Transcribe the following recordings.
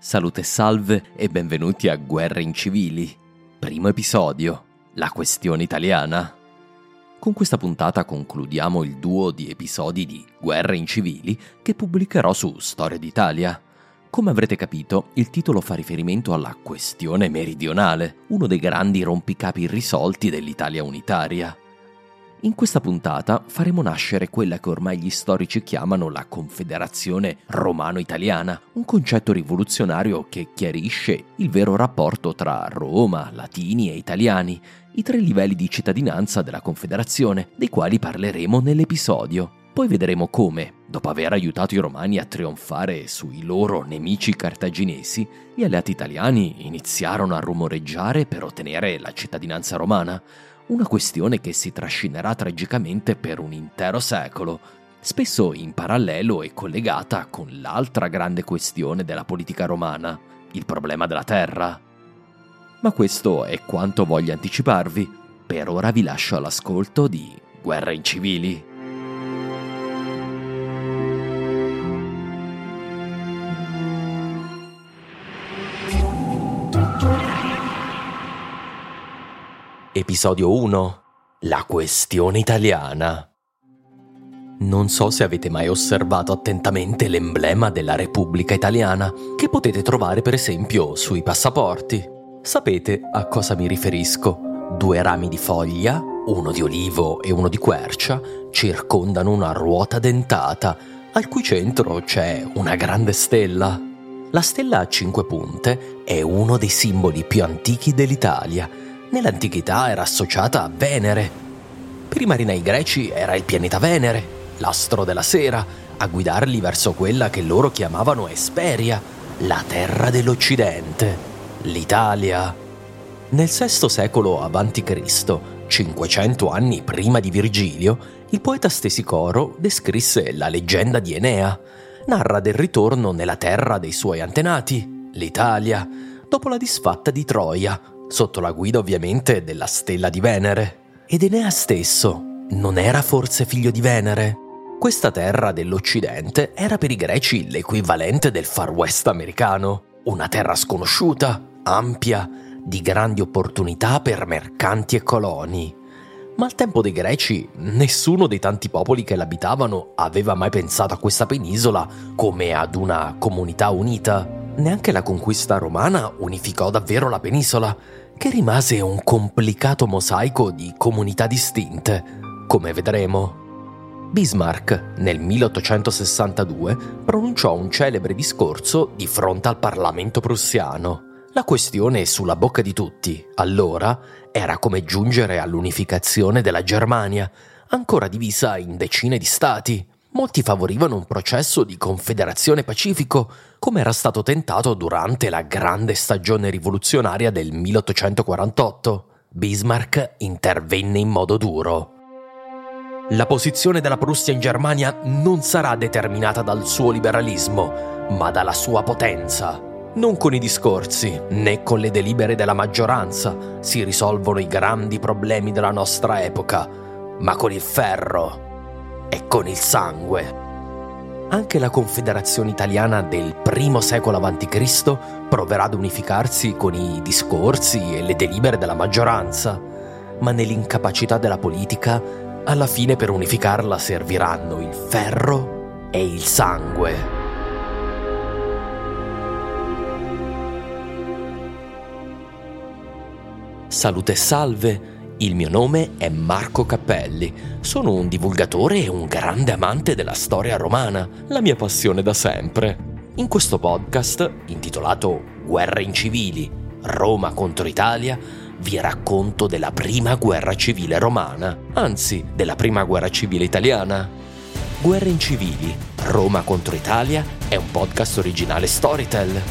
Salute e salve e benvenuti a Guerre incivili. Primo episodio, la questione italiana. Con questa puntata concludiamo il duo di episodi di Guerre incivili che pubblicherò su Storia d'Italia. Come avrete capito, il titolo fa riferimento alla questione meridionale, uno dei grandi rompicapi irrisolti dell'Italia unitaria. In questa puntata faremo nascere quella che ormai gli storici chiamano la Confederazione Romano-Italiana, un concetto rivoluzionario che chiarisce il vero rapporto tra Roma, latini e italiani, i tre livelli di cittadinanza della Confederazione, dei quali parleremo nell'episodio. Poi vedremo come, dopo aver aiutato i romani a trionfare sui loro nemici cartaginesi, gli alleati italiani iniziarono a rumoreggiare per ottenere la cittadinanza romana, una questione che si trascinerà tragicamente per un intero secolo, spesso in parallelo e collegata con l'altra grande questione della politica romana, il problema della terra. Ma questo è quanto voglio anticiparvi. Per ora vi lascio all'ascolto di Guerre incivili. Episodio 1 La questione italiana. Non so se avete mai osservato attentamente l'emblema della Repubblica Italiana, che potete trovare per esempio sui passaporti. Sapete a cosa mi riferisco? Due rami di foglia, uno di olivo e uno di quercia, circondano una ruota dentata, al cui centro c'è una grande stella. La stella a cinque punte è uno dei simboli più antichi dell'Italia nell'antichità era associata a Venere. Per i marinai greci era il pianeta Venere, l'astro della sera, a guidarli verso quella che loro chiamavano Esperia, la terra dell'Occidente, l'Italia. Nel VI secolo a.C., 500 anni prima di Virgilio, il poeta Stesicoro descrisse la leggenda di Enea. Narra del ritorno nella terra dei suoi antenati, l'Italia, dopo la disfatta di Troia, sotto la guida ovviamente della stella di Venere. Ed Enea stesso non era forse figlio di Venere? Questa terra dell'Occidente era per i greci l'equivalente del Far West americano, una terra sconosciuta, ampia, di grandi opportunità per mercanti e coloni. Ma al tempo dei greci nessuno dei tanti popoli che l'abitavano aveva mai pensato a questa penisola come ad una comunità unita. Neanche la conquista romana unificò davvero la penisola, che rimase un complicato mosaico di comunità distinte, come vedremo. Bismarck, nel 1862, pronunciò un celebre discorso di fronte al Parlamento prussiano. La questione sulla bocca di tutti, allora, era come giungere all'unificazione della Germania, ancora divisa in decine di stati. Molti favorivano un processo di confederazione pacifico, come era stato tentato durante la grande stagione rivoluzionaria del 1848. Bismarck intervenne in modo duro. La posizione della Prussia in Germania non sarà determinata dal suo liberalismo, ma dalla sua potenza. Non con i discorsi, né con le delibere della maggioranza si risolvono i grandi problemi della nostra epoca, ma con il ferro e con il sangue. Anche la Confederazione Italiana del I secolo a.C. proverà ad unificarsi con i discorsi e le delibere della maggioranza, ma nell'incapacità della politica Alla fine per unificarla serviranno il ferro e il sangue. Salute e salve, il mio nome è Marco Cappelli, sono un divulgatore e un grande amante della storia romana, la mia passione da sempre. In questo podcast, intitolato Guerre incivili, Roma contro Italia, vi racconto della prima guerra civile romana, anzi della prima guerra civile italiana. Guerre incivili, Roma contro Italia è un podcast originale Storytel.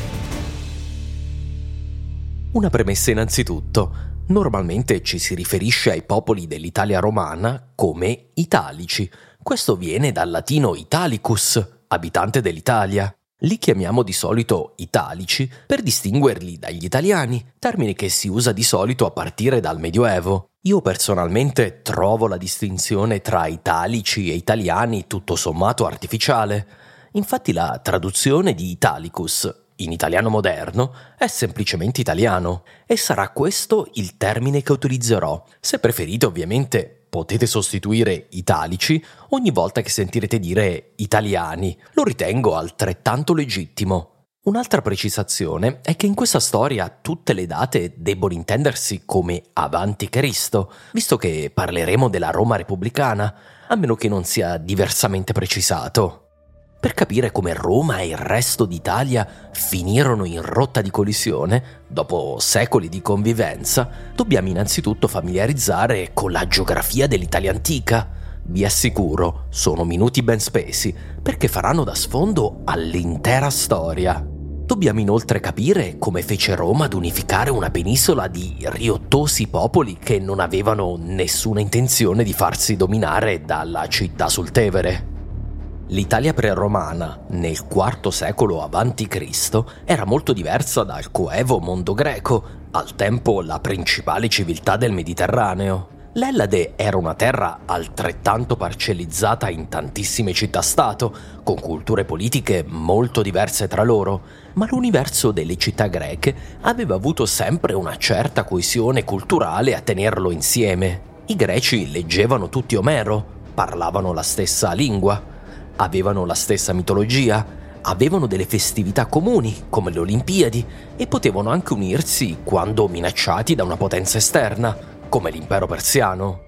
Una premessa innanzitutto. Normalmente ci si riferisce ai popoli dell'Italia romana come italici. Questo viene dal latino italicus, abitante dell'Italia. Li chiamiamo di solito italici per distinguerli dagli italiani, termine che si usa di solito a partire dal Medioevo. Io personalmente trovo la distinzione tra italici e italiani tutto sommato artificiale. Infatti la traduzione di italicus in italiano moderno è semplicemente italiano e sarà questo il termine che utilizzerò. Se preferite ovviamente potete sostituire italici ogni volta che sentirete dire italiani, lo ritengo altrettanto legittimo. Un'altra precisazione è che in questa storia tutte le date debbono intendersi come avanti Cristo, visto che parleremo della Roma repubblicana, a meno che non sia diversamente precisato. Per capire come Roma e il resto d'Italia finirono in rotta di collisione, dopo secoli di convivenza, dobbiamo innanzitutto familiarizzare con la geografia dell'Italia antica. Vi assicuro, sono minuti ben spesi, perché faranno da sfondo all'intera storia. Dobbiamo inoltre capire come fece Roma ad unificare una penisola di riottosi popoli che non avevano nessuna intenzione di farsi dominare dalla città sul Tevere. L'Italia preromana, nel IV secolo a.C., era molto diversa dal coevo mondo greco, al tempo la principale civiltà del Mediterraneo. L'Ellade era una terra altrettanto parcellizzata in tantissime città-stato, con culture politiche molto diverse tra loro, ma l'universo delle città greche aveva avuto sempre una certa coesione culturale a tenerlo insieme. I greci leggevano tutti Omero, parlavano la stessa lingua, avevano la stessa mitologia, avevano delle festività comuni, come le Olimpiadi, e potevano anche unirsi quando minacciati da una potenza esterna, come l'impero persiano.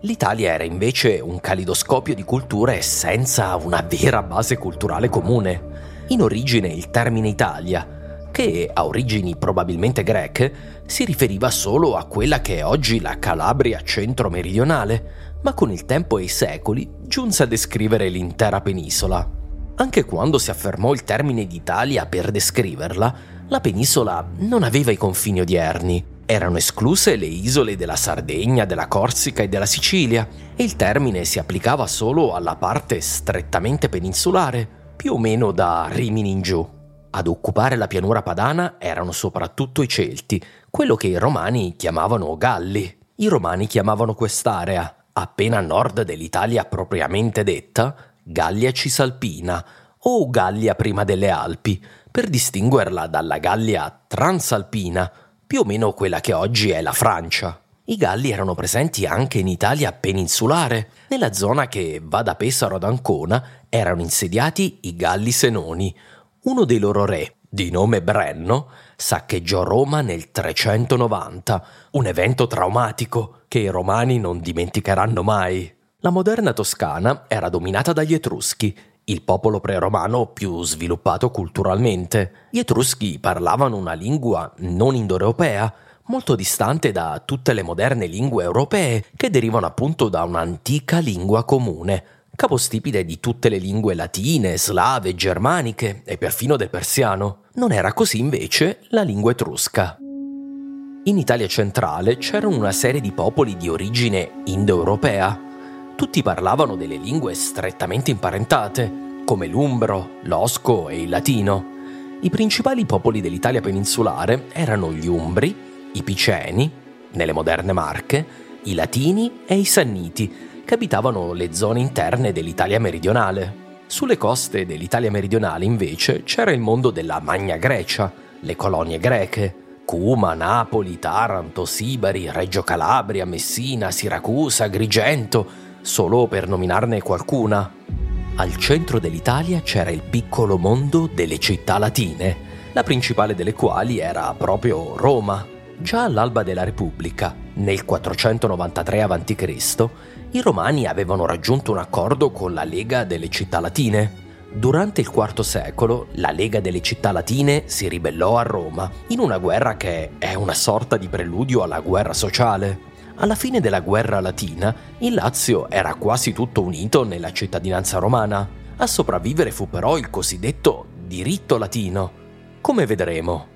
L'Italia era invece un calidoscopio di culture senza una vera base culturale comune. In origine il termine Italia, che ha origini probabilmente greche, si riferiva solo a quella che è oggi la Calabria centro-meridionale, ma con il tempo e i secoli giunse a descrivere l'intera penisola. Anche quando si affermò il termine d'Italia per descriverla, la penisola non aveva i confini odierni. Erano escluse le isole della Sardegna, della Corsica e della Sicilia, e il termine si applicava solo alla parte strettamente peninsulare, più o meno da Rimini in giù. Ad occupare la pianura padana erano soprattutto i Celti, quello che i Romani chiamavano Galli. I Romani chiamavano quest'area, appena a nord dell'Italia propriamente detta, Gallia Cisalpina o Gallia prima delle Alpi, per distinguerla dalla Gallia Transalpina, più o meno quella che oggi è la Francia. I Galli erano presenti anche in Italia peninsulare. Nella zona che va da Pesaro ad Ancona erano insediati i Galli Senoni. Uno dei loro re, di nome Brenno, saccheggiò Roma nel 390, un evento traumatico che i romani non dimenticheranno mai. La moderna Toscana era dominata dagli Etruschi, il popolo preromano più sviluppato culturalmente. Gli Etruschi parlavano una lingua non indoeuropea, molto distante da tutte le moderne lingue europee che derivano appunto da un'antica lingua comune, capostipite di tutte le lingue latine, slave, germaniche e perfino del persiano. Non era così invece la lingua etrusca. In Italia centrale c'erano una serie di popoli di origine indoeuropea. Tutti parlavano delle lingue strettamente imparentate, come l'umbro, l'osco e il latino. I principali popoli dell'Italia peninsulare erano gli umbri, i piceni, nelle moderne Marche, i latini e i sanniti, che abitavano le zone interne dell'Italia meridionale. Sulle coste dell'Italia meridionale invece c'era il mondo della Magna Grecia, le colonie greche, Cuma, Napoli, Taranto, Sibari, Reggio Calabria, Messina, Siracusa, Agrigento, solo per nominarne qualcuna. Al centro dell'Italia c'era il piccolo mondo delle città latine, la principale delle quali era proprio Roma. Già all'alba della Repubblica, nel 493 a.C., i romani avevano raggiunto un accordo con la Lega delle città latine. Durante il IV secolo, la Lega delle città latine si ribellò a Roma in una guerra che è una sorta di preludio alla guerra sociale. Alla fine della guerra latina, il Lazio era quasi tutto unito nella cittadinanza romana. A sopravvivere fu però il cosiddetto diritto latino. Come vedremo,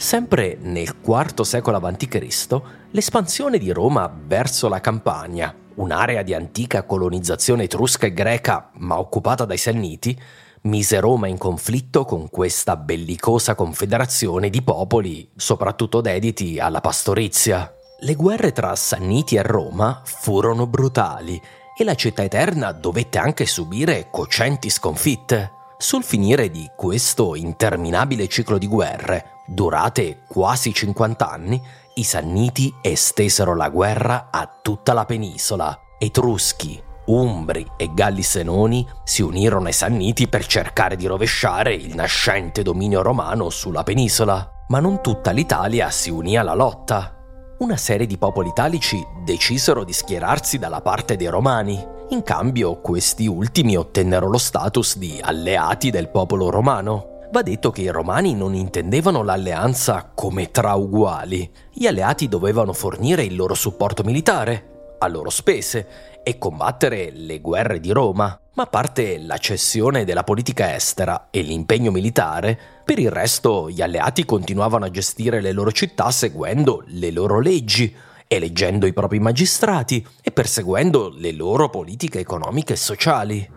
Sempre nel IV secolo a.C., l'espansione di Roma verso la Campania, un'area di antica colonizzazione etrusca e greca ma occupata dai Sanniti, mise Roma in conflitto con questa bellicosa confederazione di popoli, soprattutto dediti alla pastorizia. Le guerre tra Sanniti e Roma furono brutali e la città eterna dovette anche subire cocenti sconfitte. Sul finire di questo interminabile ciclo di guerre, durate quasi 50 anni, i Sanniti estesero la guerra a tutta la penisola. Etruschi, Umbri e Galli Senoni si unirono ai Sanniti per cercare di rovesciare il nascente dominio romano sulla penisola, ma non tutta l'Italia si unì alla lotta. Una serie di popoli italici decisero di schierarsi dalla parte dei Romani. In cambio, questi ultimi ottennero lo status di alleati del popolo romano. Va detto che i romani non intendevano l'alleanza come tra uguali. Gli alleati dovevano fornire il loro supporto militare, a loro spese, e combattere le guerre di Roma. Ma a parte la cessione della politica estera e l'impegno militare, per il resto gli alleati continuavano a gestire le loro città seguendo le loro leggi, eleggendo i propri magistrati e perseguendo le loro politiche economiche e sociali.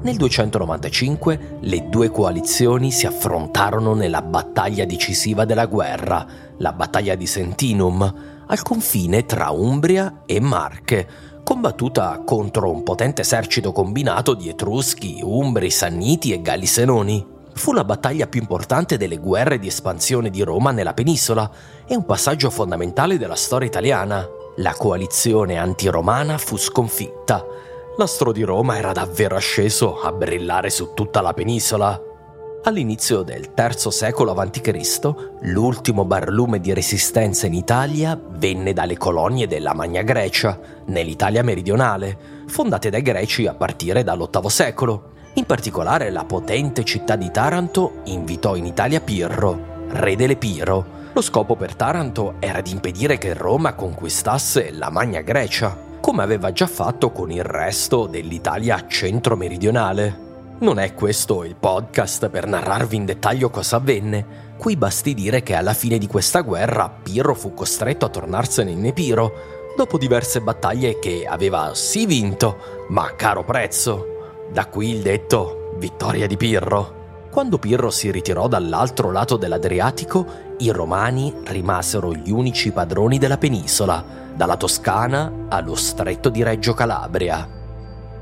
Nel 295 le due coalizioni si affrontarono nella battaglia decisiva della guerra, la battaglia di Sentinum, al confine tra Umbria e Marche, combattuta contro un potente esercito combinato di Etruschi, Umbri, Sanniti e Galli Senoni. Fu la battaglia più importante delle guerre di espansione di Roma nella penisola e un passaggio fondamentale della storia italiana. La coalizione antiromana fu sconfitta l'astro di Roma era davvero asceso a brillare su tutta la penisola. All'inizio del III secolo a.C., l'ultimo barlume di resistenza in Italia venne dalle colonie della Magna Grecia, nell'Italia meridionale, fondate dai greci a partire dall'VIII secolo. In particolare la potente città di Taranto invitò in Italia Pirro, re dell'Epiro. Lo scopo per Taranto era di impedire che Roma conquistasse la Magna Grecia come aveva già fatto con il resto dell'Italia centro-meridionale. Non è questo il podcast per narrarvi in dettaglio cosa avvenne. Qui basti dire che alla fine di questa guerra Pirro fu costretto a tornarsene in Epiro, dopo diverse battaglie che aveva sì vinto, ma a caro prezzo. Da qui il detto vittoria di Pirro. Quando Pirro si ritirò dall'altro lato dell'Adriatico, i romani rimasero gli unici padroni della penisola, dalla Toscana allo stretto di Reggio Calabria.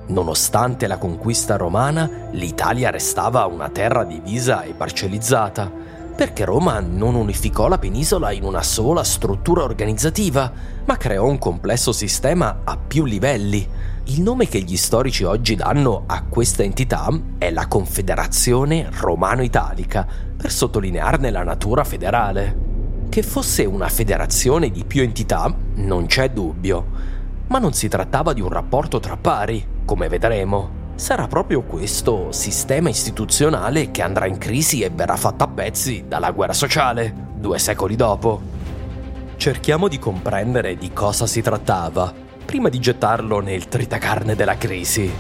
Nonostante la conquista romana, l'Italia restava una terra divisa e parcellizzata, perché Roma non unificò la penisola in una sola struttura organizzativa, ma creò un complesso sistema a più livelli. Il nome che gli storici oggi danno a questa entità è la Confederazione Romano-Italica, per sottolinearne la natura federale. Che fosse una federazione di più entità non c'è dubbio, ma non si trattava di un rapporto tra pari, come vedremo. Sarà proprio questo sistema istituzionale che andrà in crisi e verrà fatto a pezzi dalla guerra sociale, due secoli dopo. Cerchiamo di comprendere di cosa si trattava, prima di gettarlo nel tritacarne della crisi.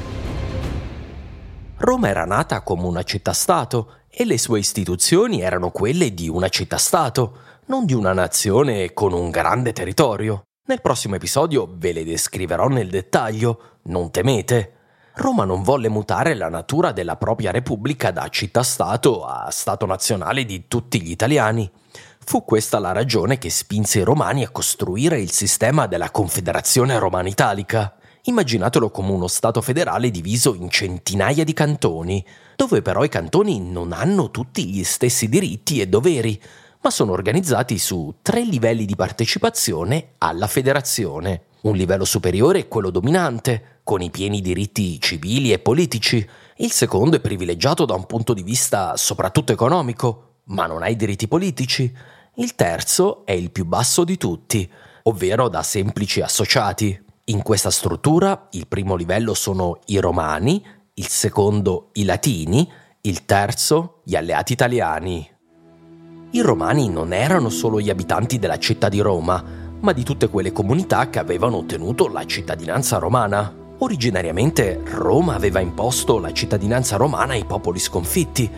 Roma era nata come una città-stato e le sue istituzioni erano quelle di una città-stato, non di una nazione con un grande territorio. Nel prossimo episodio ve le descriverò nel dettaglio, non temete. Roma non volle mutare la natura della propria repubblica da città-stato a stato nazionale di tutti gli italiani. Fu questa la ragione che spinse i romani a costruire il sistema della Confederazione Romana Italica. Immaginatelo come uno Stato federale diviso in centinaia di cantoni, dove però i cantoni non hanno tutti gli stessi diritti e doveri, ma sono organizzati su tre livelli di partecipazione alla federazione. Un livello superiore è quello dominante, con i pieni diritti civili e politici. Il secondo è privilegiato da un punto di vista soprattutto economico, ma non ha i diritti politici. Il terzo è il più basso di tutti, ovvero da semplici associati. In questa struttura il primo livello sono i romani, il secondo i latini, il terzo gli alleati italiani. I romani non erano solo gli abitanti della città di Roma, ma di tutte quelle comunità che avevano ottenuto la cittadinanza romana. Originariamente Roma aveva imposto la cittadinanza romana ai popoli sconfitti,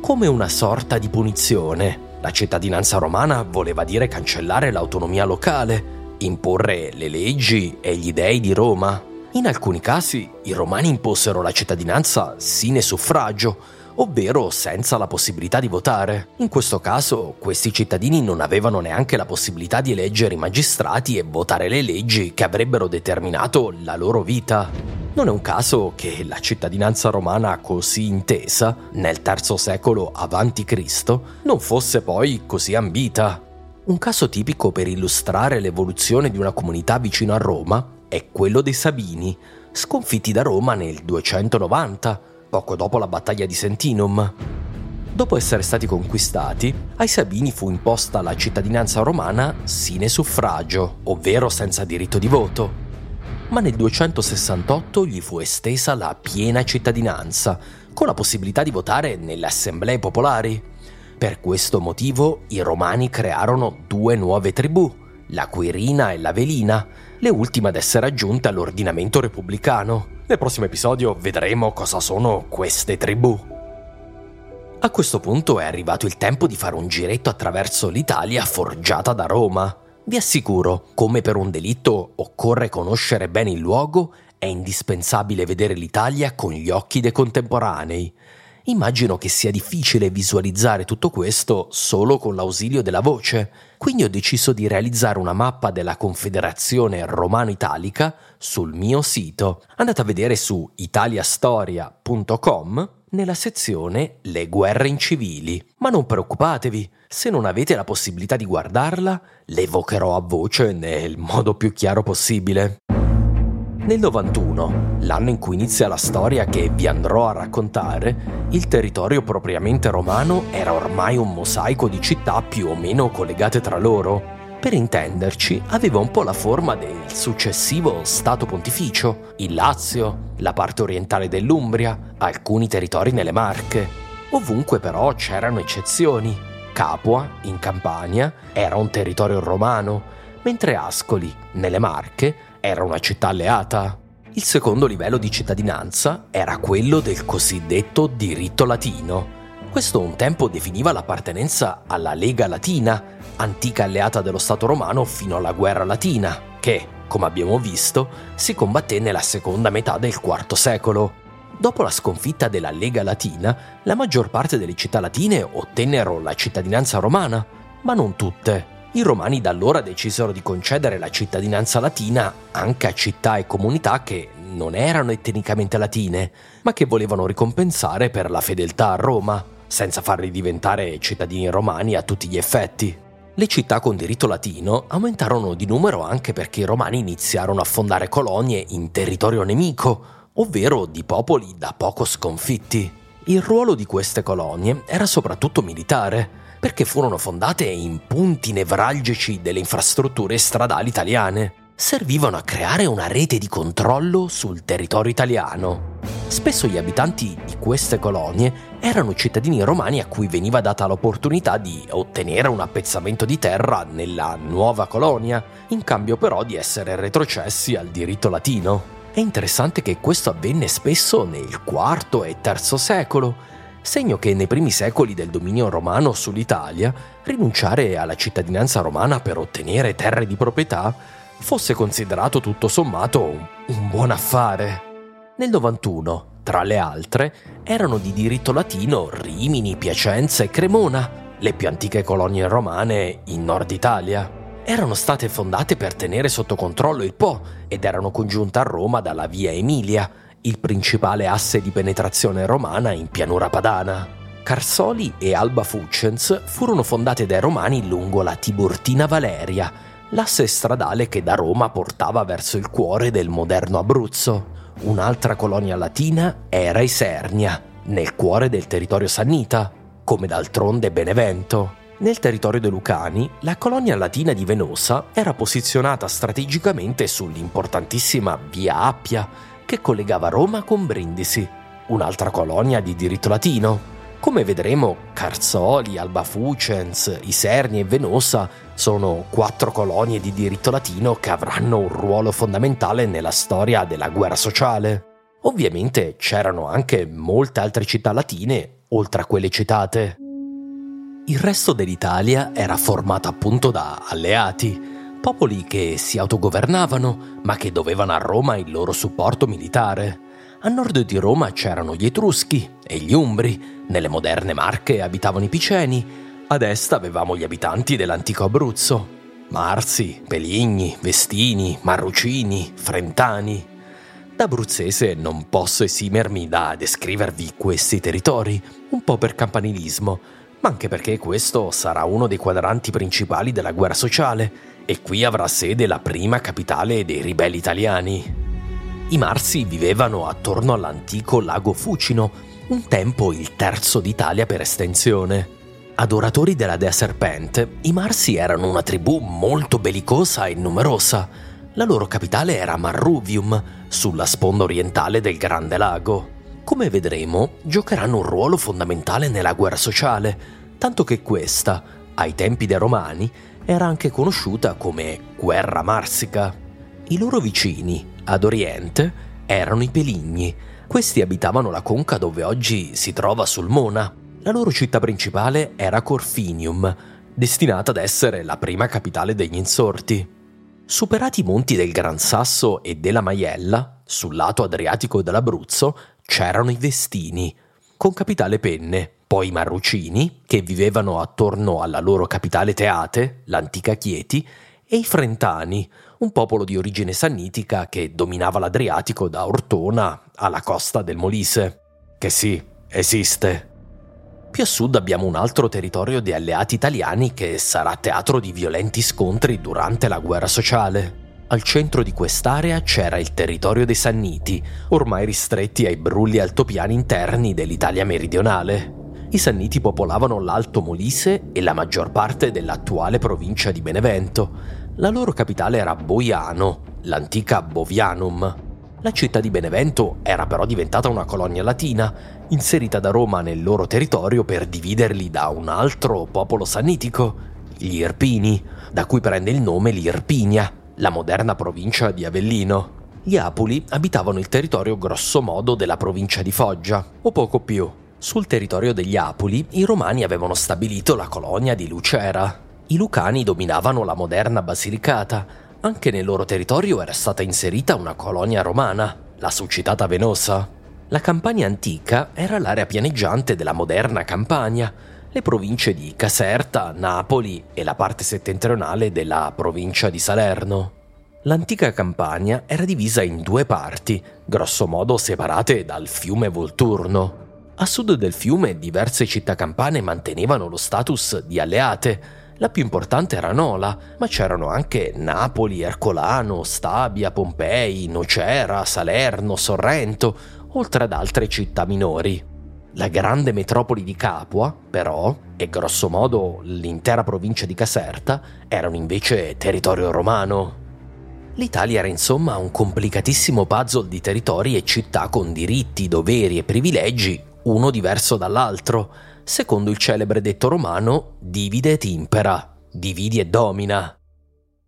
come una sorta di punizione. La cittadinanza romana voleva dire cancellare l'autonomia locale, imporre le leggi e gli dei di Roma. In alcuni casi i romani imposero la cittadinanza sine suffragio, ovvero senza la possibilità di votare. In questo caso questi cittadini non avevano neanche la possibilità di eleggere i magistrati e votare le leggi che avrebbero determinato la loro vita. Non è un caso che la cittadinanza romana così intesa, nel III secolo a.C., non fosse poi così ambita. Un caso tipico per illustrare l'evoluzione di una comunità vicino a Roma è quello dei Sabini, sconfitti da Roma nel 290, poco dopo la battaglia di Sentinum. Dopo essere stati conquistati, ai Sabini fu imposta la cittadinanza romana sine suffragio, ovvero senza diritto di voto. Ma nel 268 gli fu estesa la piena cittadinanza, con la possibilità di votare nelle assemblee popolari. Per questo motivo i romani crearono due nuove tribù, la Quirina e la Velina, le ultime ad essere aggiunte all'ordinamento repubblicano. Nel prossimo episodio vedremo cosa sono queste tribù. A questo punto è arrivato il tempo di fare un giretto attraverso l'Italia forgiata da Roma. Vi assicuro, come per un delitto occorre conoscere bene il luogo, è indispensabile vedere l'Italia con gli occhi dei contemporanei. Immagino che sia difficile visualizzare tutto questo solo con l'ausilio della voce, quindi ho deciso di realizzare una mappa della Confederazione Romano-Italica sul mio sito. Andate a vedere su italiastoria.com nella sezione Le guerre incivili. Ma non preoccupatevi, se non avete la possibilità di guardarla, l'evocherò a voce nel modo più chiaro possibile. Nel 91, l'anno in cui inizia la storia che vi andrò a raccontare, il territorio propriamente romano era ormai un mosaico di città più o meno collegate tra loro. Per intenderci, aveva un po' la forma del successivo Stato Pontificio, il Lazio, la parte orientale dell'Umbria, alcuni territori nelle Marche. Ovunque però c'erano eccezioni. Capua, in Campania, era un territorio romano, mentre Ascoli, nelle Marche, era una città alleata. Il secondo livello di cittadinanza era quello del cosiddetto diritto latino. Questo un tempo definiva l'appartenenza alla Lega Latina, antica alleata dello Stato romano fino alla guerra latina, che, come abbiamo visto, si combatté nella seconda metà del IV secolo. Dopo la sconfitta della Lega Latina, la maggior parte delle città latine ottennero la cittadinanza romana, ma non tutte. I romani da allora decisero di concedere la cittadinanza latina anche a città e comunità che non erano etnicamente latine, ma che volevano ricompensare per la fedeltà a Roma, senza farli diventare cittadini romani a tutti gli effetti. Le città con diritto latino aumentarono di numero anche perché i romani iniziarono a fondare colonie in territorio nemico, ovvero di popoli da poco sconfitti. Il ruolo di queste colonie era soprattutto militare, perché furono fondate in punti nevralgici delle infrastrutture stradali italiane. Servivano a creare una rete di controllo sul territorio italiano. Spesso gli abitanti di queste colonie erano cittadini romani a cui veniva data l'opportunità di ottenere un appezzamento di terra nella nuova colonia, in cambio però di essere retrocessi al diritto latino. È interessante che questo avvenne spesso nel IV e III secolo, segno che nei primi secoli del dominio romano sull'Italia rinunciare alla cittadinanza romana per ottenere terre di proprietà fosse considerato tutto sommato un buon affare. Nel 91, tra le altre, erano di diritto latino Rimini, Piacenza e Cremona, le più antiche colonie romane in Nord Italia erano state fondate per tenere sotto controllo il Po ed erano congiunte a Roma dalla via Emilia, il principale asse di penetrazione romana in pianura padana. Carsoli e Alba Fucens furono fondate dai romani lungo la Tiburtina Valeria, l'asse stradale che da Roma portava verso il cuore del moderno Abruzzo. Un'altra colonia latina era Isernia, nel cuore del territorio sannita, come d'altronde Benevento. Nel territorio dei Lucani, la colonia latina di Venosa era posizionata strategicamente sull'importantissima Via Appia, che collegava Roma con Brindisi, un'altra colonia di diritto latino. Come vedremo, Carzoli, Alba Fucens, Isernia e Venosa sono quattro colonie di diritto latino che avranno un ruolo fondamentale nella storia della guerra sociale. Ovviamente c'erano anche molte altre città latine, oltre a quelle citate. Il resto dell'Italia era formato appunto da alleati, popoli che si autogovernavano, ma che dovevano a Roma il loro supporto militare. A nord di Roma c'erano gli Etruschi e gli Umbri, nelle moderne Marche abitavano i Piceni, ad est avevamo gli abitanti dell'antico Abruzzo, Marsi, Peligni, Vestini, Marrucini, Frentani. Da abruzzese non posso esimermi da descrivervi questi territori, un po' per campanilismo, ma anche perché questo sarà uno dei quadranti principali della guerra sociale e qui avrà sede la prima capitale dei ribelli italiani. I Marsi vivevano attorno all'antico lago Fucino, un tempo il terzo d'Italia per estensione. Adoratori della dea serpente, i Marsi erano una tribù molto bellicosa e numerosa. La loro capitale era Marruvium, sulla sponda orientale del Grande Lago come vedremo, giocheranno un ruolo fondamentale nella guerra sociale, tanto che questa, ai tempi dei Romani, era anche conosciuta come guerra marsica. I loro vicini, ad oriente, erano i Peligni. Questi abitavano la conca dove oggi si trova Sulmona. La loro città principale era Corfinium, destinata ad essere la prima capitale degli insorti. Superati i monti del Gran Sasso e della Maiella, sul lato adriatico dell'Abruzzo, c'erano i Vestini, con capitale Penne, poi i Marrucini, che vivevano attorno alla loro capitale Teate, l'antica Chieti, e i Frentani, un popolo di origine sannitica che dominava l'Adriatico da Ortona alla costa del Molise. Che sì, esiste. Più a sud abbiamo un altro territorio di alleati italiani che sarà teatro di violenti scontri durante la guerra sociale. Al centro di quest'area c'era il territorio dei Sanniti, ormai ristretti ai brulli altopiani interni dell'Italia meridionale. I Sanniti popolavano l'Alto Molise e la maggior parte dell'attuale provincia di Benevento. La loro capitale era Boiano, l'antica Bovianum. La città di Benevento era però diventata una colonia latina, inserita da Roma nel loro territorio per dividerli da un altro popolo sannitico, gli Irpini, da cui prende il nome l'Irpinia, la moderna provincia di Avellino. Gli Apuli abitavano il territorio grossomodo della provincia di Foggia, o poco più. Sul territorio degli Apuli i romani avevano stabilito la colonia di Lucera. I lucani dominavano la moderna Basilicata. Anche nel loro territorio era stata inserita una colonia romana, la succitata Venosa. La Campania antica era l'area pianeggiante della moderna Campania, le province di Caserta, Napoli e la parte settentrionale della provincia di Salerno. L'antica Campania era divisa in due parti, grossomodo separate dal fiume Volturno. A sud del fiume diverse città campane mantenevano lo status di alleate. La più importante era Nola, ma c'erano anche Napoli, Ercolano, Stabia, Pompei, Nocera, Salerno, Sorrento, oltre ad altre città minori. La grande metropoli di Capua, però, e grossomodo l'intera provincia di Caserta, erano invece territorio romano. L'Italia era insomma un complicatissimo puzzle di territori e città con diritti, doveri e privilegi, uno diverso dall'altro, secondo il celebre detto romano divide et impera, dividi e domina.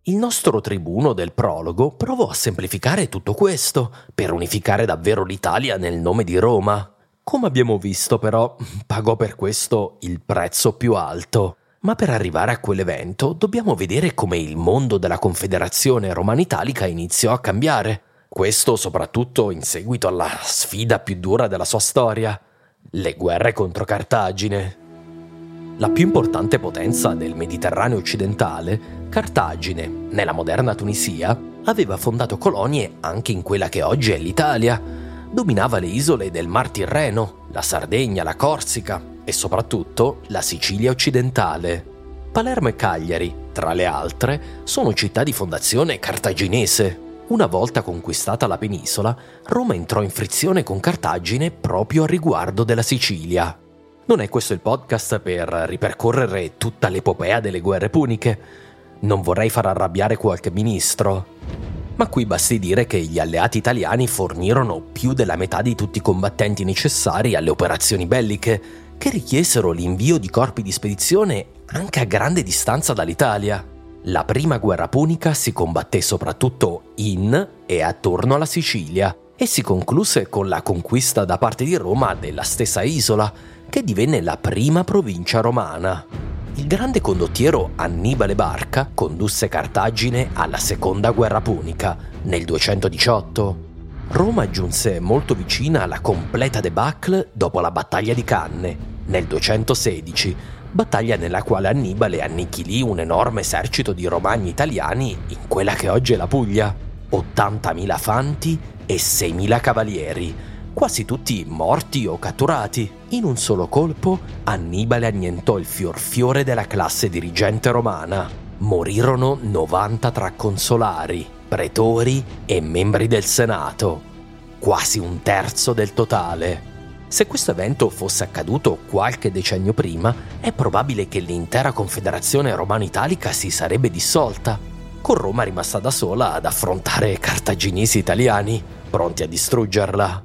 Il nostro tribuno del prologo provò a semplificare tutto questo per unificare davvero l'Italia nel nome di Roma. Come abbiamo visto però, pagò per questo il prezzo più alto. Ma per arrivare a quell'evento dobbiamo vedere come il mondo della Confederazione Romana Italica iniziò a cambiare. Questo soprattutto in seguito alla sfida più dura della sua storia, le guerre contro Cartagine. La più importante potenza del Mediterraneo occidentale, Cartagine, nella moderna Tunisia, aveva fondato colonie anche in quella che oggi è l'Italia, dominava le isole del Mar Tirreno, la Sardegna, la Corsica e soprattutto la Sicilia occidentale. Palermo e Cagliari, tra le altre, sono città di fondazione cartaginese. Una volta conquistata la penisola, Roma entrò in frizione con Cartagine proprio a riguardo della Sicilia. Non è questo il podcast per ripercorrere tutta l'epopea delle guerre puniche. Non vorrei far arrabbiare qualche ministro. Ma qui basti dire che gli alleati italiani fornirono più della metà di tutti i combattenti necessari alle operazioni belliche, che richiesero l'invio di corpi di spedizione anche a grande distanza dall'Italia. La prima guerra punica si combatté soprattutto in e attorno alla Sicilia e si concluse con la conquista da parte di Roma della stessa isola, che divenne la prima provincia romana. Il grande condottiero Annibale Barca condusse Cartagine alla seconda guerra punica nel 218. Roma giunse molto vicina alla completa debacle dopo la battaglia di Canne nel 216, battaglia nella quale Annibale annichilì un enorme esercito di romagni italiani in quella che oggi è la Puglia, 80.000 fanti e 6.000 cavalieri, quasi tutti morti o catturati. In un solo colpo Annibale annientò il fior fiore della classe dirigente romana. Morirono 90 tra consolari, pretori e membri del Senato, quasi un terzo del totale. Se questo evento fosse accaduto qualche decennio prima, è probabile che l'intera confederazione romano-italica si sarebbe dissolta, con Roma rimasta da sola ad affrontare cartaginesi italiani, pronti a distruggerla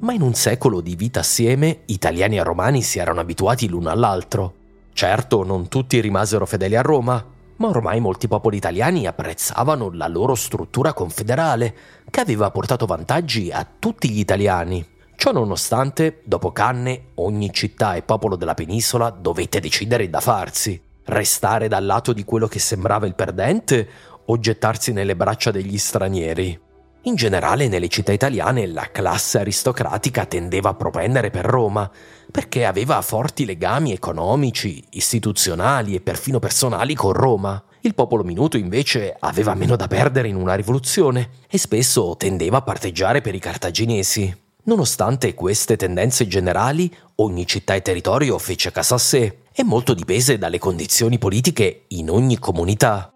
ma in un secolo di vita assieme italiani e romani si erano abituati l'uno all'altro. Certo, non tutti rimasero fedeli a Roma, ma ormai molti popoli italiani apprezzavano la loro struttura confederale, che aveva portato vantaggi a tutti gli italiani. Ciò nonostante, dopo Canne, ogni città e popolo della penisola dovette decidere da farsi. Restare dal lato di quello che sembrava il perdente o gettarsi nelle braccia degli stranieri. In generale nelle città italiane la classe aristocratica tendeva a propendere per Roma, perché aveva forti legami economici, istituzionali e perfino personali con Roma. Il popolo minuto invece aveva meno da perdere in una rivoluzione e spesso tendeva a parteggiare per i cartaginesi. Nonostante queste tendenze generali, ogni città e territorio fece casa a sé e molto dipese dalle condizioni politiche in ogni comunità.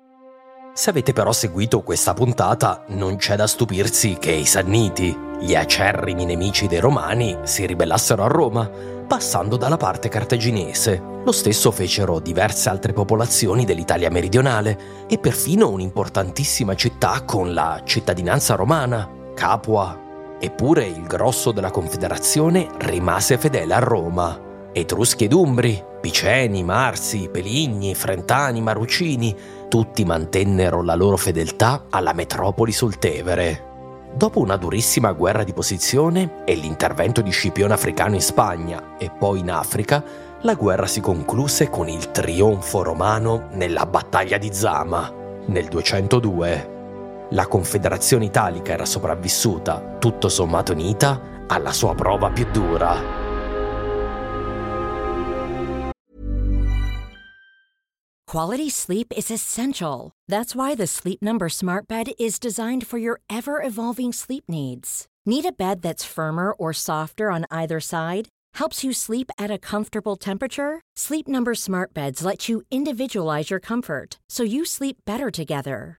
Se avete però seguito questa puntata, non c'è da stupirsi che i Sanniti, gli acerrimi nemici dei Romani, si ribellassero a Roma, passando dalla parte cartaginese. Lo stesso fecero diverse altre popolazioni dell'Italia meridionale e perfino un'importantissima città con la cittadinanza romana, Capua. Eppure il grosso della Confederazione rimase fedele a Roma. Etruschi ed Umbri, Piceni, Marsi, Peligni, Frentani, Marucini, tutti mantennero la loro fedeltà alla metropoli sul Tevere. Dopo una durissima guerra di posizione e l'intervento di Scipione Africano in Spagna e poi in Africa, la guerra si concluse con il trionfo romano nella battaglia di Zama nel 202. La Confederazione Italica era sopravvissuta, tutto sommato unita, alla sua prova più dura. Quality sleep is essential. That's why the Sleep Number Smart Bed is designed for your ever evolving sleep needs. Need a bed that's firmer or softer on either side? Helps you sleep at a comfortable temperature? Sleep Number Smart Beds let you individualize your comfort so you sleep better together.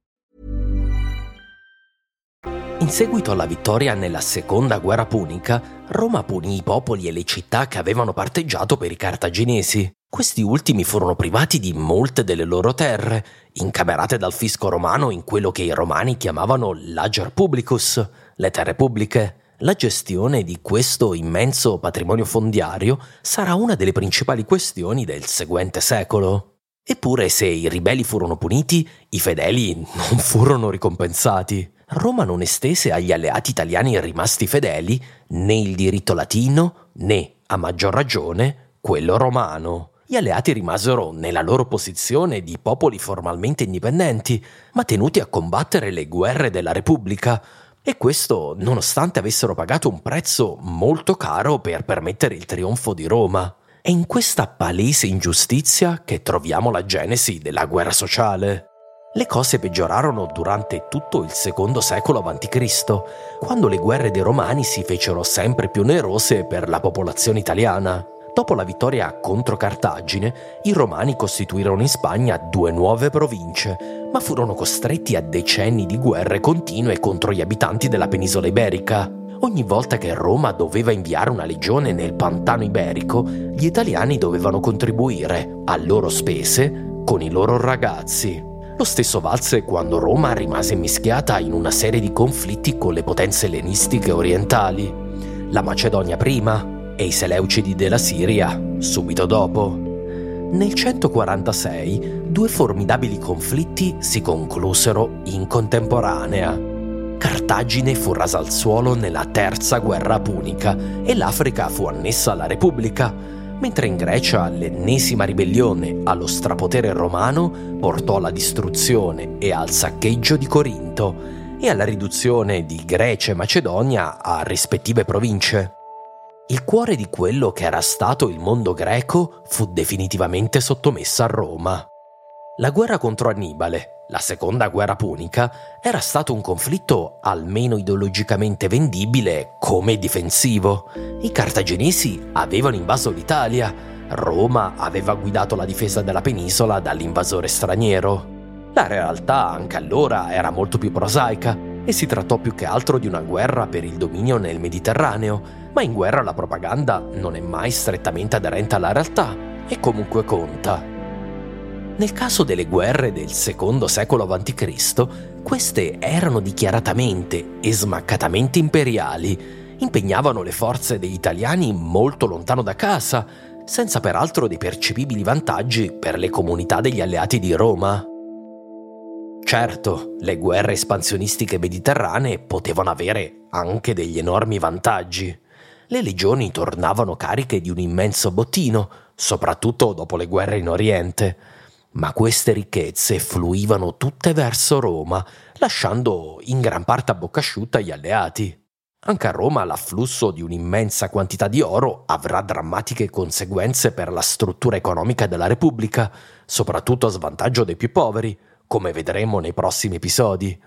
In seguito alla vittoria nella seconda guerra punica, Roma punì i popoli e le città che avevano parteggiato per i cartaginesi. Questi ultimi furono privati di molte delle loro terre, incamerate dal fisco romano in quello che i romani chiamavano l'ager publicus, le terre pubbliche la gestione di questo immenso patrimonio fondiario sarà una delle principali questioni del seguente secolo. Eppure se i ribelli furono puniti, i fedeli non furono ricompensati. Roma non estese agli alleati italiani rimasti fedeli né il diritto latino né, a maggior ragione, quello romano. Gli alleati rimasero nella loro posizione di popoli formalmente indipendenti, ma tenuti a combattere le guerre della Repubblica, e questo nonostante avessero pagato un prezzo molto caro per permettere il trionfo di Roma. È in questa palese ingiustizia che troviamo la genesi della guerra sociale. Le cose peggiorarono durante tutto il secondo secolo a.C., quando le guerre dei Romani si fecero sempre più onerose per la popolazione italiana. Dopo la vittoria contro Cartagine, i Romani costituirono in Spagna due nuove province, ma furono costretti a decenni di guerre continue contro gli abitanti della penisola iberica. Ogni volta che Roma doveva inviare una legione nel pantano iberico, gli italiani dovevano contribuire, a loro spese, con i loro ragazzi. Lo stesso valse quando Roma rimase mischiata in una serie di conflitti con le potenze ellenistiche orientali. La Macedonia prima, e i Seleucidi della Siria subito dopo. Nel 146 due formidabili conflitti si conclusero in contemporanea. Cartagine fu rasa al suolo nella terza guerra punica e l'Africa fu annessa alla Repubblica, mentre in Grecia l'ennesima ribellione allo strapotere romano portò alla distruzione e al saccheggio di Corinto e alla riduzione di Grecia e Macedonia a rispettive province. Il cuore di quello che era stato il mondo greco fu definitivamente sottomesso a Roma. La guerra contro Annibale, la seconda guerra punica, era stato un conflitto almeno ideologicamente vendibile come difensivo. I cartaginesi avevano invaso l'Italia, Roma aveva guidato la difesa della penisola dall'invasore straniero. La realtà anche allora era molto più prosaica e si trattò più che altro di una guerra per il dominio nel Mediterraneo, ma in guerra la propaganda non è mai strettamente aderente alla realtà e comunque conta. Nel caso delle guerre del secondo secolo a.C., queste erano dichiaratamente e smaccatamente imperiali, impegnavano le forze degli italiani molto lontano da casa, senza peraltro dei percepibili vantaggi per le comunità degli alleati di Roma. Certo, le guerre espansionistiche mediterranee potevano avere anche degli enormi vantaggi le legioni tornavano cariche di un immenso bottino, soprattutto dopo le guerre in Oriente, ma queste ricchezze fluivano tutte verso Roma, lasciando in gran parte a bocca asciutta gli alleati. Anche a Roma l'afflusso di un'immensa quantità di oro avrà drammatiche conseguenze per la struttura economica della Repubblica, soprattutto a svantaggio dei più poveri, come vedremo nei prossimi episodi.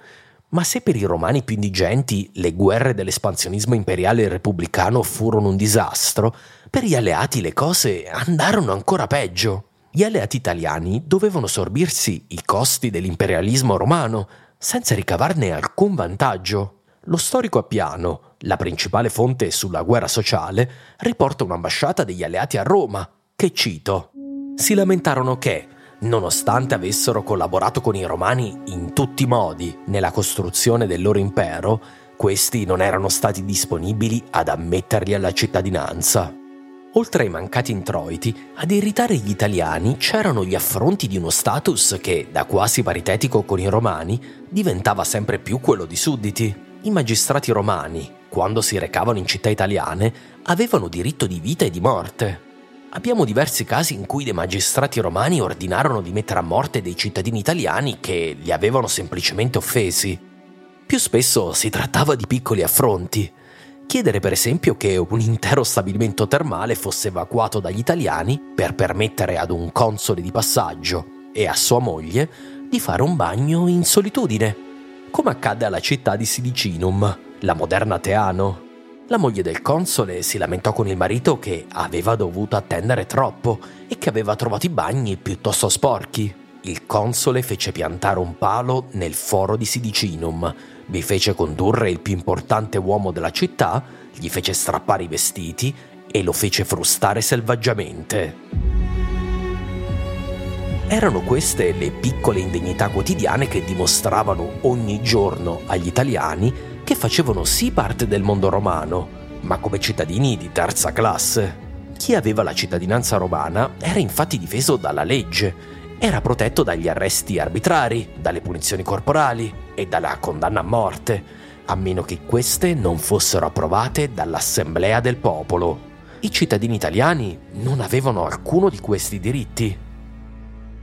Ma se per i romani più indigenti le guerre dell'espansionismo imperiale repubblicano furono un disastro, per gli alleati le cose andarono ancora peggio. Gli alleati italiani dovevano sorbirsi i costi dell'imperialismo romano senza ricavarne alcun vantaggio. Lo storico Appiano, la principale fonte sulla guerra sociale, riporta un'ambasciata degli alleati a Roma, che cito. Si lamentarono che, nonostante avessero collaborato con i romani in tutti i modi nella costruzione del loro impero, questi non erano stati disponibili ad ammetterli alla cittadinanza. Oltre ai mancati introiti, ad irritare gli italiani c'erano gli affronti di uno status che, da quasi paritetico con i romani, diventava sempre più quello di sudditi. I magistrati romani, quando si recavano in città italiane, avevano diritto di vita e di morte. Abbiamo diversi casi in cui dei magistrati romani ordinarono di mettere a morte dei cittadini italiani che li avevano semplicemente offesi. Più spesso si trattava di piccoli affronti. Chiedere per esempio che un intero stabilimento termale fosse evacuato dagli italiani per permettere ad un console di passaggio e a sua moglie di fare un bagno in solitudine, come accadde alla città di Silicinum, la moderna Teano. La moglie del console si lamentò con il marito che aveva dovuto attendere troppo e che aveva trovato i bagni piuttosto sporchi. Il console fece piantare un palo nel foro di Sidicinum, vi fece condurre il più importante uomo della città, gli fece strappare i vestiti e lo fece frustare selvaggiamente. Erano queste le piccole indegnità quotidiane che dimostravano ogni giorno agli italiani che facevano sì parte del mondo romano, ma come cittadini di terza classe. Chi aveva la cittadinanza romana era infatti difeso dalla legge, era protetto dagli arresti arbitrari, dalle punizioni corporali e dalla condanna a morte, a meno che queste non fossero approvate dall'Assemblea del Popolo. I cittadini italiani non avevano alcuno di questi diritti.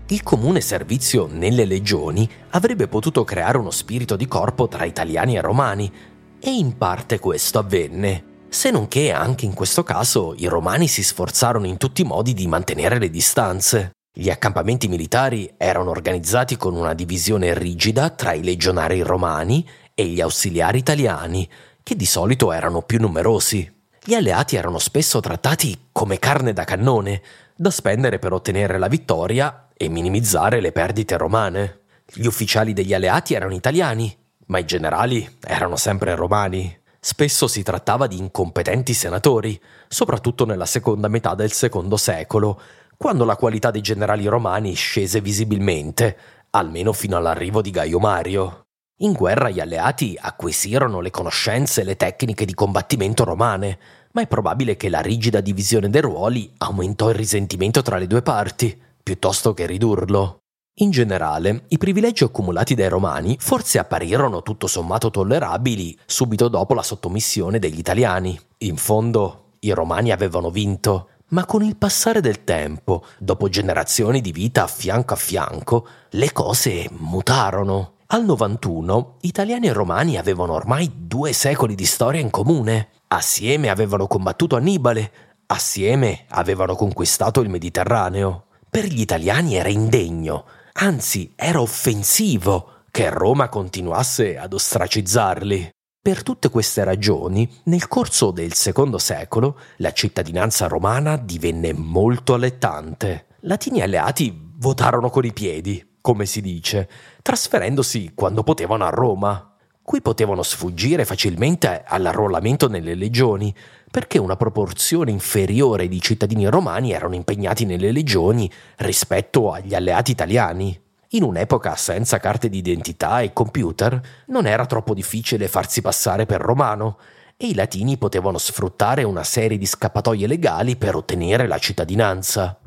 Il comune servizio nelle legioni avrebbe potuto creare uno spirito di corpo tra italiani e romani, e in parte questo avvenne, se non che anche in questo caso i romani si sforzarono in tutti i modi di mantenere le distanze. Gli accampamenti militari erano organizzati con una divisione rigida tra i legionari romani e gli ausiliari italiani, che di solito erano più numerosi. Gli alleati erano spesso trattati come carne da cannone, da spendere per ottenere la vittoria e minimizzare le perdite romane. Gli ufficiali degli alleati erano italiani, ma i generali erano sempre romani. Spesso si trattava di incompetenti senatori, soprattutto nella seconda metà del secondo secolo, quando la qualità dei generali romani scese visibilmente, almeno fino all'arrivo di Gaio Mario. In guerra gli alleati acquisirono le conoscenze e le tecniche di combattimento romane, ma è probabile che la rigida divisione dei ruoli aumentò il risentimento tra le due parti, piuttosto che ridurlo. In generale, i privilegi accumulati dai romani forse apparirono tutto sommato tollerabili subito dopo la sottomissione degli italiani. In fondo, i romani avevano vinto, ma con il passare del tempo, dopo generazioni di vita a fianco a fianco, le cose mutarono. Al 91 italiani e romani avevano ormai due secoli di storia in comune. Assieme avevano combattuto Annibale, assieme avevano conquistato il Mediterraneo. Per gli italiani era indegno, anzi era offensivo che Roma continuasse ad ostracizzarli. Per tutte queste ragioni, nel corso del secondo secolo, la cittadinanza romana divenne molto allettante. Latini alleati votarono con i piedi, come si dice, trasferendosi quando potevano a Roma. Qui potevano sfuggire facilmente all'arruolamento nelle legioni, perché una proporzione inferiore di cittadini romani erano impegnati nelle legioni rispetto agli alleati italiani. In un'epoca senza carte d'identità e computer non era troppo difficile farsi passare per romano e i latini potevano sfruttare una serie di scappatoie legali per ottenere la cittadinanza.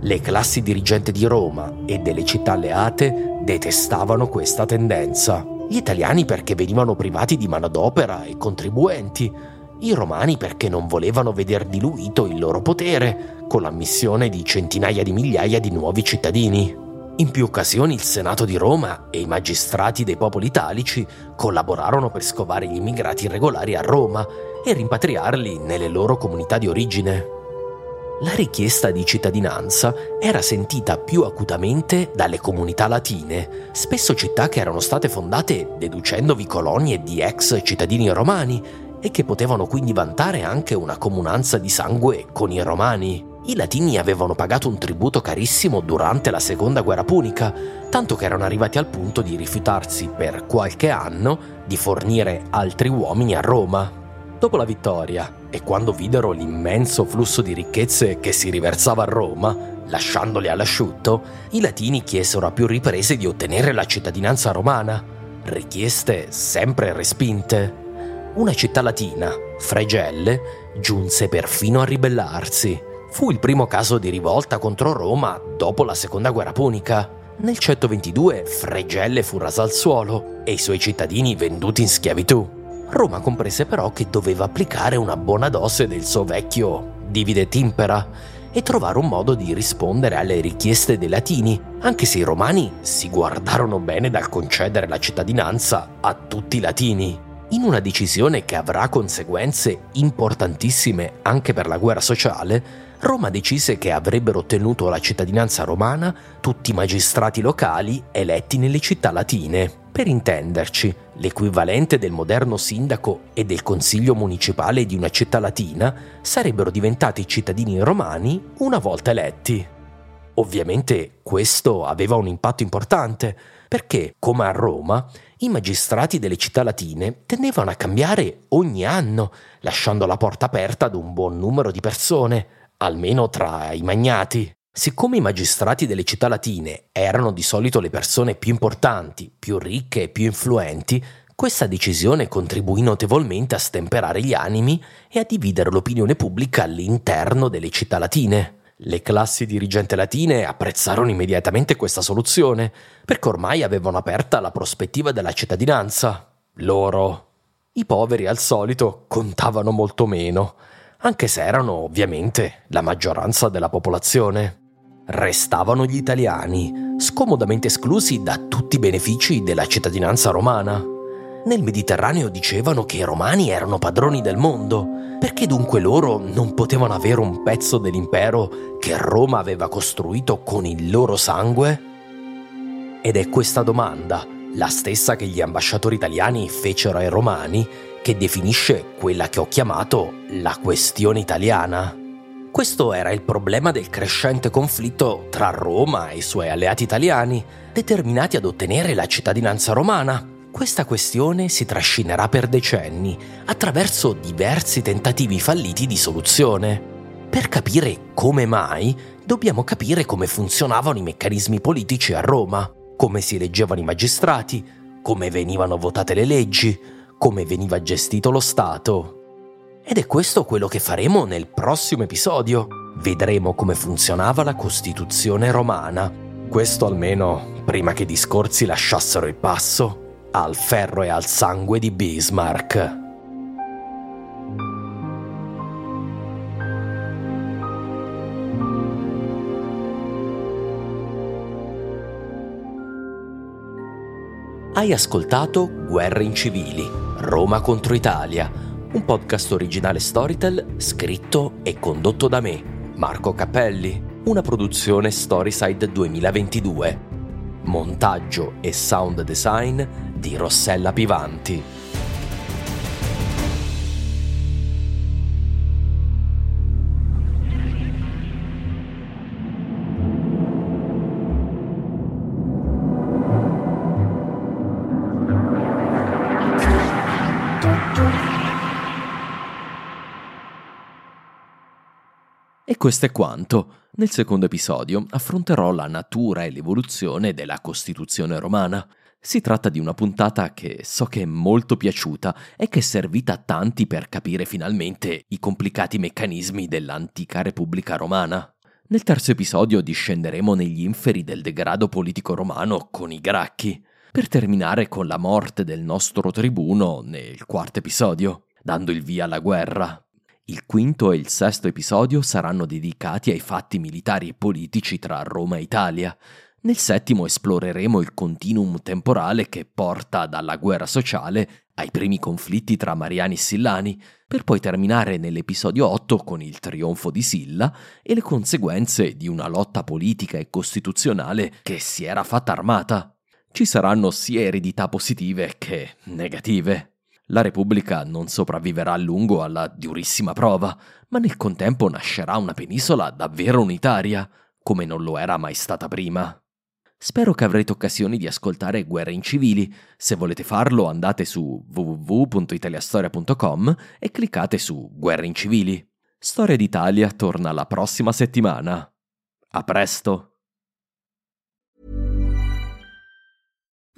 Le classi dirigenti di Roma e delle città alleate detestavano questa tendenza. Gli italiani perché venivano privati di manodopera e contribuenti, i romani perché non volevano veder diluito il loro potere con l'ammissione di centinaia di migliaia di nuovi cittadini. In più occasioni il Senato di Roma e i magistrati dei popoli italici collaborarono per scovare gli immigrati irregolari a Roma e rimpatriarli nelle loro comunità di origine. La richiesta di cittadinanza era sentita più acutamente dalle comunità latine, spesso città che erano state fondate deducendovi colonie di ex cittadini romani e che potevano quindi vantare anche una comunanza di sangue con i romani. I latini avevano pagato un tributo carissimo durante la seconda guerra punica, tanto che erano arrivati al punto di rifiutarsi per qualche anno di fornire altri uomini a Roma. Dopo la vittoria, e quando videro l'immenso flusso di ricchezze che si riversava a Roma, lasciandoli all'asciutto, i latini chiesero a più riprese di ottenere la cittadinanza romana, richieste sempre respinte. Una città latina, Fregelle, giunse perfino a ribellarsi. Fu il primo caso di rivolta contro Roma dopo la seconda guerra punica. Nel 122 Fregelle fu rasa al suolo e i suoi cittadini venduti in schiavitù. Roma comprese però che doveva applicare una buona dose del suo vecchio divide et impera e trovare un modo di rispondere alle richieste dei latini, anche se i romani si guardarono bene dal concedere la cittadinanza a tutti i latini in una decisione che avrà conseguenze importantissime anche per la guerra sociale, Roma decise che avrebbero ottenuto la cittadinanza romana tutti i magistrati locali eletti nelle città latine. Per intenderci, l'equivalente del moderno sindaco e del consiglio municipale di una città latina sarebbero diventati cittadini romani una volta eletti. Ovviamente questo aveva un impatto importante, perché, come a Roma, i magistrati delle città latine tendevano a cambiare ogni anno, lasciando la porta aperta ad un buon numero di persone, almeno tra i magnati. Siccome i magistrati delle città latine erano di solito le persone più importanti, più ricche e più influenti, Questa decisione contribuì notevolmente a stemperare gli animi e a dividere l'opinione pubblica all'interno delle città latine. Le classi dirigenti latine apprezzarono immediatamente questa soluzione, perché ormai avevano aperta la prospettiva della cittadinanza. Loro, i poveri al solito, contavano molto meno, anche se erano ovviamente la maggioranza della popolazione. Restavano gli italiani, scomodamente esclusi da tutti i benefici della cittadinanza romana. Nel Mediterraneo dicevano che i romani erano padroni del mondo, perché dunque loro non potevano avere un pezzo dell'impero che Roma aveva costruito con il loro sangue? Ed è questa domanda, la stessa che gli ambasciatori italiani fecero ai romani, che definisce quella che ho chiamato la questione italiana. Questo era il problema del crescente conflitto tra Roma e i suoi alleati italiani, determinati ad ottenere la cittadinanza romana. Questa questione si trascinerà per decenni, attraverso diversi tentativi falliti di soluzione. Per capire come mai, dobbiamo capire come funzionavano i meccanismi politici a Roma, come si eleggevano i magistrati, come venivano votate le leggi, come veniva gestito lo Stato. Ed è questo quello che faremo nel prossimo episodio. Vedremo come funzionava la Costituzione romana. Questo almeno prima che i discorsi lasciassero il passo al ferro e al sangue di Bismarck. Hai ascoltato Guerre incivili, Roma contro Italia un podcast originale Storytel scritto e condotto da me, Marco Cappelli, una produzione Storyside 2022. Montaggio e sound design di Rossella Pivanti. E questo è quanto. Nel secondo episodio affronterò la natura e l'evoluzione della Costituzione romana. Si tratta di una puntata che so che è molto piaciuta e che è servita a tanti per capire finalmente i complicati meccanismi dell'antica Repubblica romana. Nel terzo episodio discenderemo negli inferi del degrado politico romano con i Gracchi, per terminare con la morte del nostro tribuno nel quarto episodio, dando il via alla guerra. Il quinto e il sesto episodio saranno dedicati ai fatti militari e politici tra Roma e Italia. Nel settimo esploreremo il continuum temporale che porta dalla guerra sociale ai primi conflitti tra Mariani e Sillani, per poi terminare nell'episodio 8 con il trionfo di Silla e le conseguenze di una lotta politica e costituzionale che si era fatta armata. Ci saranno sia eredità positive che negative. La Repubblica non sopravviverà a lungo alla durissima prova, ma nel contempo nascerà una penisola davvero unitaria, come non lo era mai stata prima. Spero che avrete occasione di ascoltare Guerre incivili. Se volete farlo andate su www.italiastoria.com e cliccate su Guerre incivili. Storia d'Italia torna la prossima settimana. A presto!